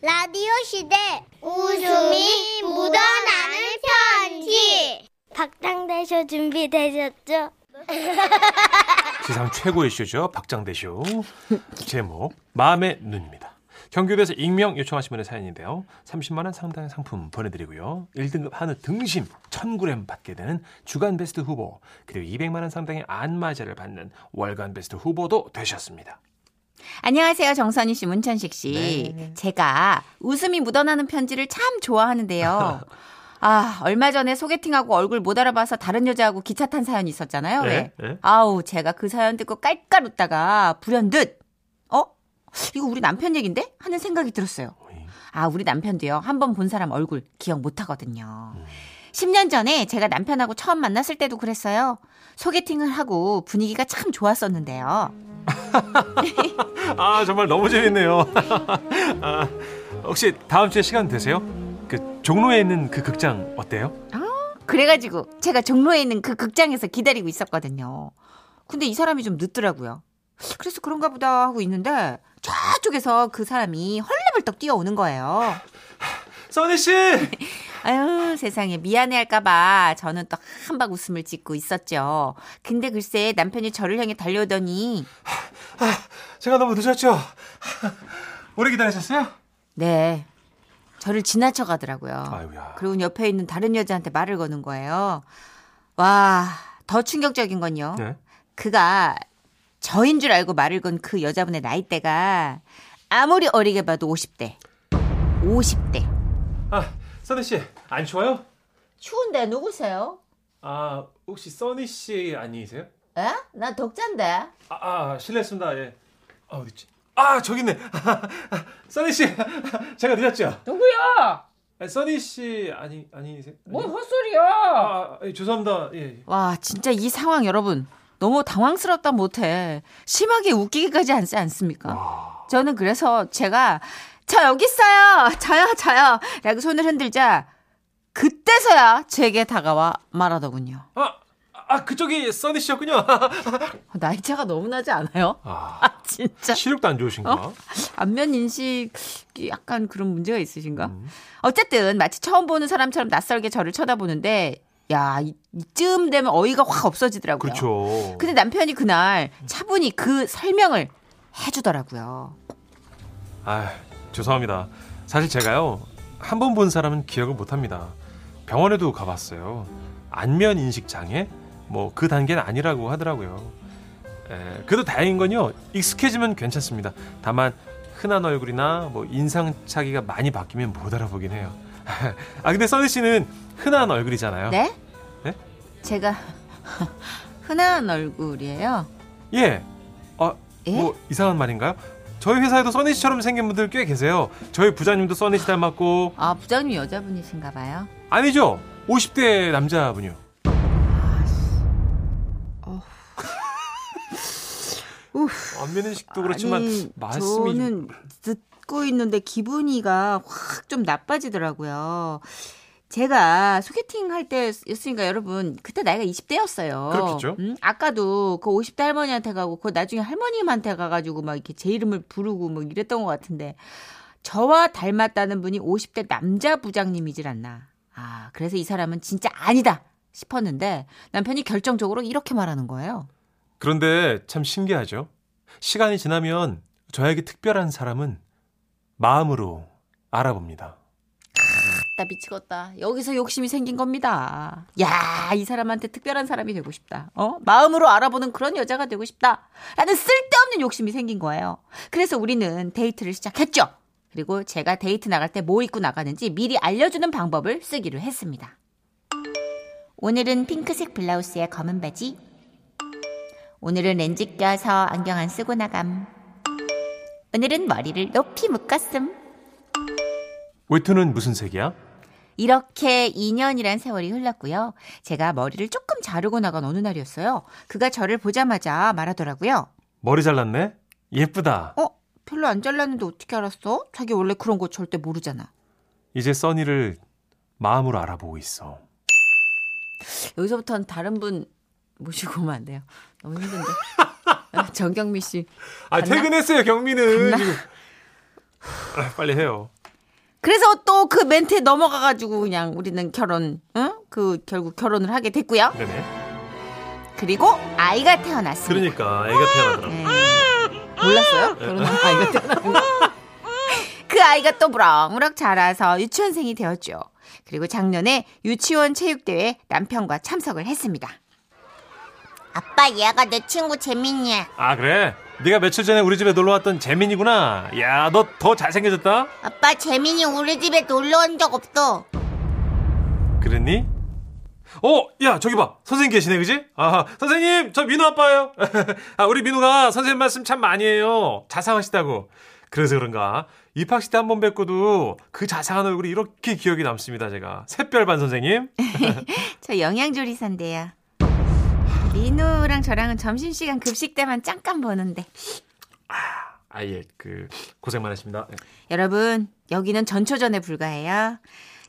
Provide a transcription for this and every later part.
라디오 시대 웃음이 묻어나는 편지 박장대쇼 준비되셨죠? 세상 최고의 쇼죠. 박장대쇼. 제목 마음의 눈입니다. 경기도에서 익명 요청하신 분의 사연인데요. 30만 원 상당의 상품 보내드리고요. 1등급 한우 등심 1,000g 받게 되는 주간 베스트 후보 그리고 200만 원 상당의 안마자를 받는 월간 베스트 후보도 되셨습니다. 안녕하세요. 정선희 씨, 문천식 씨. 네. 제가 웃음이 묻어나는 편지를 참 좋아하는데요. 아, 얼마 전에 소개팅하고 얼굴 못 알아봐서 다른 여자하고 기차 탄 사연이 있었잖아요. 왜? 네, 네. 아우, 제가 그 사연 듣고 깔깔 웃다가 불현듯, 어? 이거 우리 남편 얘긴데? 하는 생각이 들었어요. 아, 우리 남편도요. 한 번 본 사람 얼굴 기억 못 하거든요. 10년 전에 제가 남편하고 처음 만났을 때도 그랬어요. 소개팅을 하고 분위기가 참 좋았었는데요. 아 정말 너무 재밌네요. 아, 혹시 다음 주에 시간 되세요? 그 종로에 있는 그 극장 어때요? 그래가지고 제가 종로에 있는 그 극장에서 기다리고 있었거든요. 근데 이 사람이 좀 늦더라고요. 그래서 그런가 보다 하고 있는데 저쪽에서 그 사람이 헐레벌떡 뛰어오는 거예요. 써니 씨. 아유 세상에 미안해할까봐 저는 또 한박 웃음을 짓고 있었죠. 근데 글쎄 남편이 저를 향해 달려오더니 제가 너무 늦었죠? 오래 기다리셨어요? 네 저를 지나쳐 가더라고요. 아유야. 그리고 옆에 있는 다른 여자한테 말을 거는 거예요. 와 더 충격적인 건요. 네. 그가 저인 줄 알고 말을 건 그 여자분의 나이대가 아무리 어리게 봐도 50대. 50대. 아 써니 씨 안 추워요? 추운데 누구세요? 아 혹시 써니 씨 아니세요? 에? 나 독자인데. 아, 아 실례했습니다. 예. 아 어디 있지? 아 저기 있네. 써니 씨 제가 늦었죠? 누구야? 아, 써니 씨 아니 아니세요? 뭔 아니? 헛소리야? 아, 아, 죄송합니다. 예. 예. 와, 진짜 이 상황 여러분. 너무 당황스럽다 못해. 심하게 웃기기까지 하지 않습니까? 저는 그래서 제가 저 여기 있어요. 저요, 저요. 라고 손을 흔들자 그때서야 제게 다가와 말하더군요. 아, 아 그쪽이 써니 씨였군요. 나이 차가 너무 나지 않아요? 아, 아, 진짜. 시력도 안 좋으신가? 어? 안면 인식이 약간 그런 문제가 있으신가? 어쨌든 마치 처음 보는 사람처럼 낯설게 저를 쳐다보는데 야 이- 이쯤 되면 어이가 확 없어지더라고요. 그렇죠. 근데 남편이 그날 차분히 그 설명을 해주더라고요. 아, 죄송합니다. 사실 제가요 한 번 본 사람은 기억을 못합니다. 병원에도 가봤어요. 안면 인식 장애 뭐 그 단계는 아니라고 하더라고요. 에, 그래도 다행인 건요 익숙해지면 괜찮습니다. 다만 흔한 얼굴이나 뭐 인상차기가 많이 바뀌면 못 알아보긴 해요. 아 근데 써니 씨는 흔한 얼굴이잖아요. 네? 네? 제가 흔한 얼굴이에요. 예. 아, 예? 뭐 이상한 말인가요? 저희 회사에도 써니 씨처럼 생긴 분들 꽤 계세요. 저희 부장님도 써니 씨 닮았고 아 부장님 여자분이신가 봐요. 아니죠. 50대 남자분이요. 안면 인식도 그렇지만 아니, 말씀이 저는 듣고 있는데 기분이가 확 좀 나빠지더라고요. 제가 소개팅 할 때였으니까 여러분 그때 나이가 20대였어요. 그렇겠죠. 아까도 그 50대 할머니한테 가고 그 나중에 할머님한테 가가지고 막 이렇게 제 이름을 부르고 뭐 이랬던 것 같은데 저와 닮았다는 분이 50대 남자 부장님이질 않나. 아 그래서 이 사람은 진짜 아니다 싶었는데 남편이 결정적으로 이렇게 말하는 거예요. 그런데 참 신기하죠. 시간이 지나면 저에게 특별한 사람은 마음으로 알아봅니다. 나 미치겠다. 여기서 욕심이 생긴 겁니다. 야, 이 사람한테 특별한 사람이 되고 싶다. 어? 마음으로 알아보는 그런 여자가 되고 싶다. 라는 쓸데없는 욕심이 생긴 거예요. 그래서 우리는 데이트를 시작했죠. 그리고 제가 데이트 나갈 때 뭐 입고 나가는지 미리 알려주는 방법을 쓰기로 했습니다. 오늘은 핑크색 블라우스에 검은 바지. 오늘은 렌즈 껴서 안경 안 쓰고 나감. 오늘은 머리를 높이 묶었음. 외투는 무슨 색이야? 이렇게 2년이란 세월이 흘렀고요. 제가 머리를 조금 자르고 나간 어느 날이었어요. 그가 저를 보자마자 말하더라고요. 머리 잘랐네? 예쁘다. 어? 별로 안 잘랐는데 어떻게 알았어? 자기 원래 그런 거 절대 모르잖아. 이제 써니를 마음으로 알아보고 있어. 여기서부터는 다른 분 모시고 오면 안 돼요. 너무 힘든데. 아, 정경미 씨. 아, 갔나? 퇴근했어요, 경미는. 아, 빨리 해요. 그래서 또 그 멘트에 넘어가가지고 그냥 우리는 결혼, 응? 그 결국 결혼을 하게 됐고요. 네네. 그리고 아이가 태어났습니다. 그러니까 애가 태어나더라고. 네. 몰랐어요? 결혼한 아이가 태어나는 거. 그 아이가 또 무럭무럭 자라서 유치원생이 되었죠. 그리고 작년에 유치원 체육대회 남편과 참석을 했습니다. 아빠 얘가 내 친구 재민이야. 아 그래? 네가 며칠 전에 우리 집에 놀러 왔던 재민이구나. 야, 너 더 잘생겨졌다. 아빠 재민이 우리 집에 놀러 온 적 없어. 그랬니? 어, 야, 저기 봐. 선생님 계시네, 그지? 아, 선생님, 저 민우 아빠예요. 아, 우리 민우가 선생님 말씀 참 많이 해요. 자상하시다고. 그래서 그런가? 입학식 때 한 번 뵙고도 그 자상한 얼굴이 이렇게 기억이 남습니다, 제가. 샛별반 선생님. 저 영양조리사인데요. 민우랑 저랑은 점심시간 급식 때만 잠깐 보는데. 아, 예, 그, 고생 많으십니다. 여러분, 여기는 전초전에 불과해요.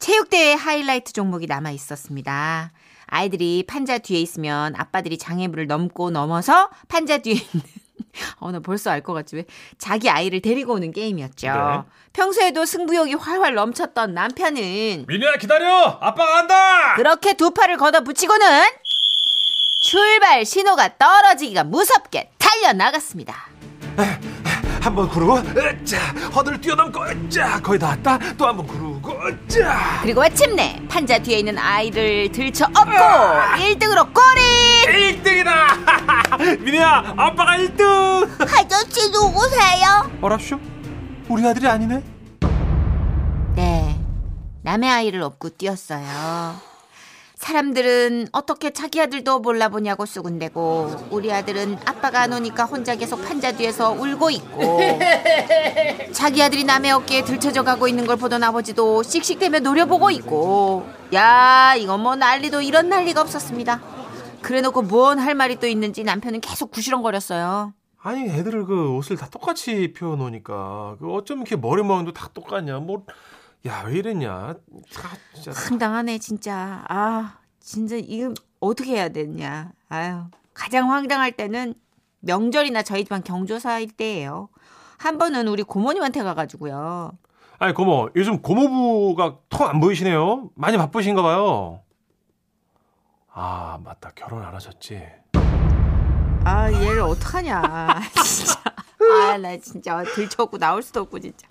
체육대회 하이라이트 종목이 남아 있었습니다. 아이들이 판자 뒤에 있으면 아빠들이 장애물을 넘고 넘어서 판자 뒤에 있는 어, 나 벌써 알 것 같지 왜? 자기 아이를 데리고 오는 게임이었죠. 네. 평소에도 승부욕이 활활 넘쳤던 남편은 민우야, 기다려! 아빠가 간다! 그렇게 두 팔을 걷어붙이고는 출발 신호가 떨어지기가 무섭게 달려나갔습니다. 한번 구르고, 으짜! 허들을 뛰어넘고, 으짜! 거의 다 왔다. 또 한 번 구르고, 으짜! 그리고 마침내 판자 뒤에 있는 아이를 들쳐 업고 1등으로 꼬리! 1등이다! 민우야, 아빠가 1등! 아저씨 누구세요? 어랍쇼? 우리 아들이 아니네? 네, 남의 아이를 업고 뛰었어요. 사람들은 어떻게 자기 아들도 몰라보냐고 쑥은대고 우리 아들은 아빠가 안 오니까 혼자 계속 판자 뒤에서 울고 있고 자기 아들이 남의 어깨에 들쳐져 가고 있는 걸 보던 아버지도 씩씩대며 노려보고 있고 야 이건 뭐 난리도 이런 난리가 없었습니다. 그래놓고 뭔 할 말이 또 있는지 남편은 계속 구시렁거렸어요. 아니 애들을 그 옷을 다 똑같이 입혀놓으니까 그 어쩜 이렇게 머리 모양도 다 똑같냐 뭐 야 왜 이랬냐? 다 진짜. 황당하네 진짜. 아 진짜 이거 어떻게 해야 되냐? 아유 가장 황당할 때는 명절이나 저희 집안 경조사일 때예요. 한 번은 우리 고모님한테 가가지고요. 아니 고모 요즘 고모부가 통 안 보이시네요? 많이 바쁘신가 봐요. 아 맞다. 결혼 안 하셨지? 아 얘를 어떡하냐. 진짜. 아 나 진짜 들쳐갖고 나올 수도 없고 진짜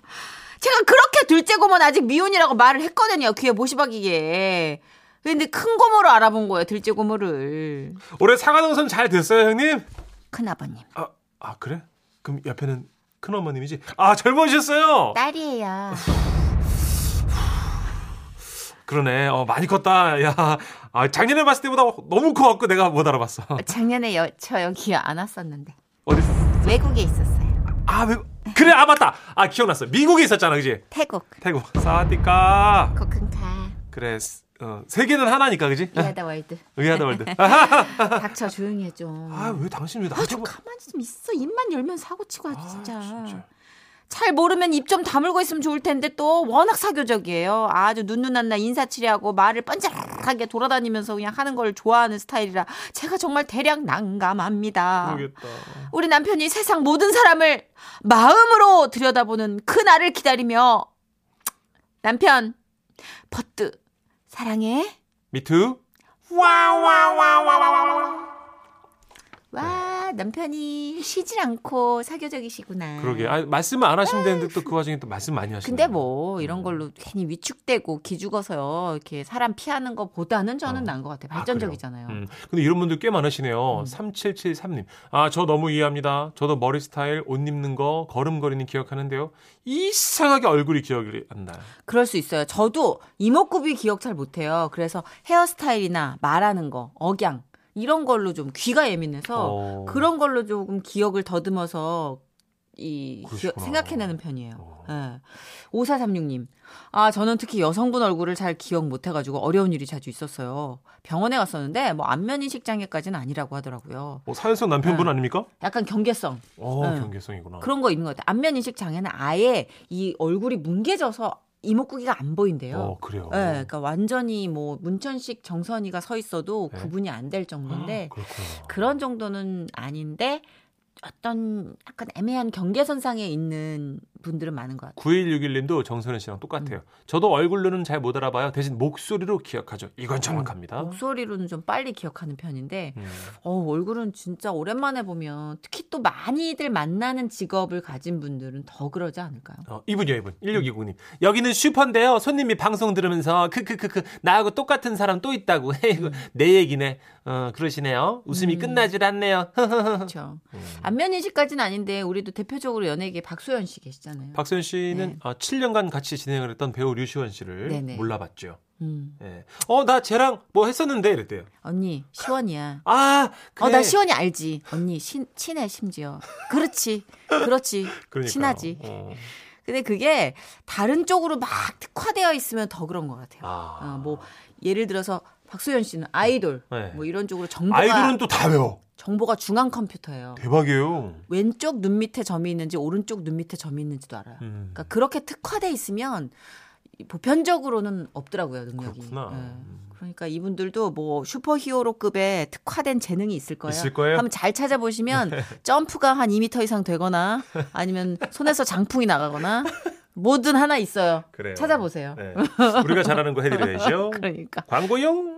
제가 그렇게 둘째 고모는 아직 미혼이라고 말을 했거든요 귀에 못이 박이게. 근데 큰 고모로 알아본 거예요 둘째 고모를. 올해 사과동선 잘 됐어요 형님? 큰아버님. 아, 아 그래? 그럼 옆에는 큰어머님이지? 아 젊어지셨어요? 딸이에요. 그러네. 어 많이 컸다. 야 아, 작년에 봤을 때보다 너무 커갖고 내가 못 알아봤어. 작년에 여, 저 여기 안 왔었는데. 어디? 외국에 있었어요. 아 왜, 그래 아 맞다 아 기억났어 미국에 있었잖아 그지 태국 태국 สวัสดีค่ะ ขอบคุณค่ะ 그래 어, 세계는 하나니까 그지 We are the world. We are the world 닥쳐 조용히 해 좀. 아 왜 당신 왜 아, 나한테 좀 뭐- 가만히 좀 있어. 입만 열면 사고 치고 하지 아, 진짜. 진짜. 잘 모르면 입 좀 다물고 있으면 좋을 텐데 또 워낙 사교적이에요. 아주 눈누난 날 인사치레하고 말을 번쩍하게 돌아다니면서 그냥 하는 걸 좋아하는 스타일이라 제가 정말 대략 난감합니다. 모르겠다 우리 남편이 세상 모든 사람을 마음으로 들여다보는 그 날을 기다리며 남편 버트 사랑해 미투 와 남편이 쉬질 않고 사교적이시구나 그러게 아 말씀을 안 하시면 되는데 또 그 와중에 또 말씀 많이 하시네 근데 뭐 이런 걸로 괜히 위축되고 기죽어서 이렇게 사람 피하는 것보다는 저는 어. 나은 것 같아요 아, 발전적이잖아요 음. 근데 이런 분들 꽤 많으시네요. 3773님. 아, 저 너무 이해합니다. 저도 머리 스타일, 옷 입는 거, 걸음걸이는 기억하는데요. 이상하게 얼굴이 기억이 안 나요. 그럴 수 있어요 저도 이목구비 기억 잘 못해요 그래서 헤어스타일이나 말하는 거 억양 이런 걸로 좀 귀가 예민해서 어. 그런 걸로 조금 기억을 더듬어서 이 그러시구나. 생각해내는 편이에요. 어. 예. 5436님. 아, 저는 특히 여성분 얼굴을 잘 기억 못 해가지고 어려운 일이 자주 있었어요. 병원에 갔었는데 뭐 안면인식 장애까지는 아니라고 하더라고요. 뭐속 남편분 네. 아닙니까? 약간 경계성. 어, 네. 경계성이구나. 그런 거 있는 것 같아요. 안면인식 장애는 아예 이 얼굴이 뭉개져서 이목구기가 안 보인대요. 어, 그래요. 예, 그러니까 완전히 뭐 문천식 정선이가 서 있어도 네. 구분이 안 될 정도인데 그렇구나. 그런 정도는 아닌데 어떤 약간 애매한 경계선상에 있는 분들은 많은 것 같아요. 9161님도 정선혜 씨랑 똑같아요. 저도 얼굴로는 잘 못 알아봐요. 대신 목소리로 기억하죠. 이건 정확합니다. 목소리로는 좀 빨리 기억하는 편인데 음. 어, 얼굴은 진짜 오랜만에 보면 특히 또 많이들 만나는 직업을 가진 분들은 더 그러지 않을까요? 어, 이분이요, 이분. 1629님. 여기는 슈퍼인데요. 손님이 방송 들으면서 크크크크 나하고 똑같은 사람 또 있다고. 이거 내 얘기네. 어, 그러시네요. 웃음이 음. 끝나질 않네요. 그렇죠. 음. 안면 인식까지는 아닌데 우리도 대표적으로 연예계 박소연 씨 계시잖아요. 박소연 씨는 네. 어, 7년간 같이 진행을 했던 배우 류시원 씨를 네네. 몰라봤죠. 음. 예. 어, 나 쟤랑 뭐 했었는데 이랬대요. 언니 시원이야. 아, 그래. 어, 나 시원이 알지. 언니 신, 친해 심지어. 그렇지. 그렇지. 그러니까요. 친하지. 어. 근데 그게 다른 쪽으로 막 특화되어 있으면 더 그런 것 같아요. 아. 어, 뭐 예를 들어서 박소연 씨는 아이돌 네. 뭐 이런 쪽으로 정보가 아이돌은 또 다 외워. 정보가 중앙 컴퓨터예요. 대박이에요. 왼쪽 눈 밑에 점이 있는지 오른쪽 눈 밑에 점이 있는지도 알아요. 음. 그러니까 그렇게 특화돼 있으면 보편적으로는 없더라고요 능력이. 그렇구나. 예. 그러니까 이분들도 뭐 슈퍼히어로급의 특화된 재능이 있을 거예요. 있을 거예요? 한번 잘 찾아보시면 점프가 한 2m 이상 되거나 아니면 손에서 장풍이 나가거나 뭐든 하나 있어요. 그래요. 찾아보세요. 네. 우리가 잘하는 거 해드려야죠. 그러니까. 광고용.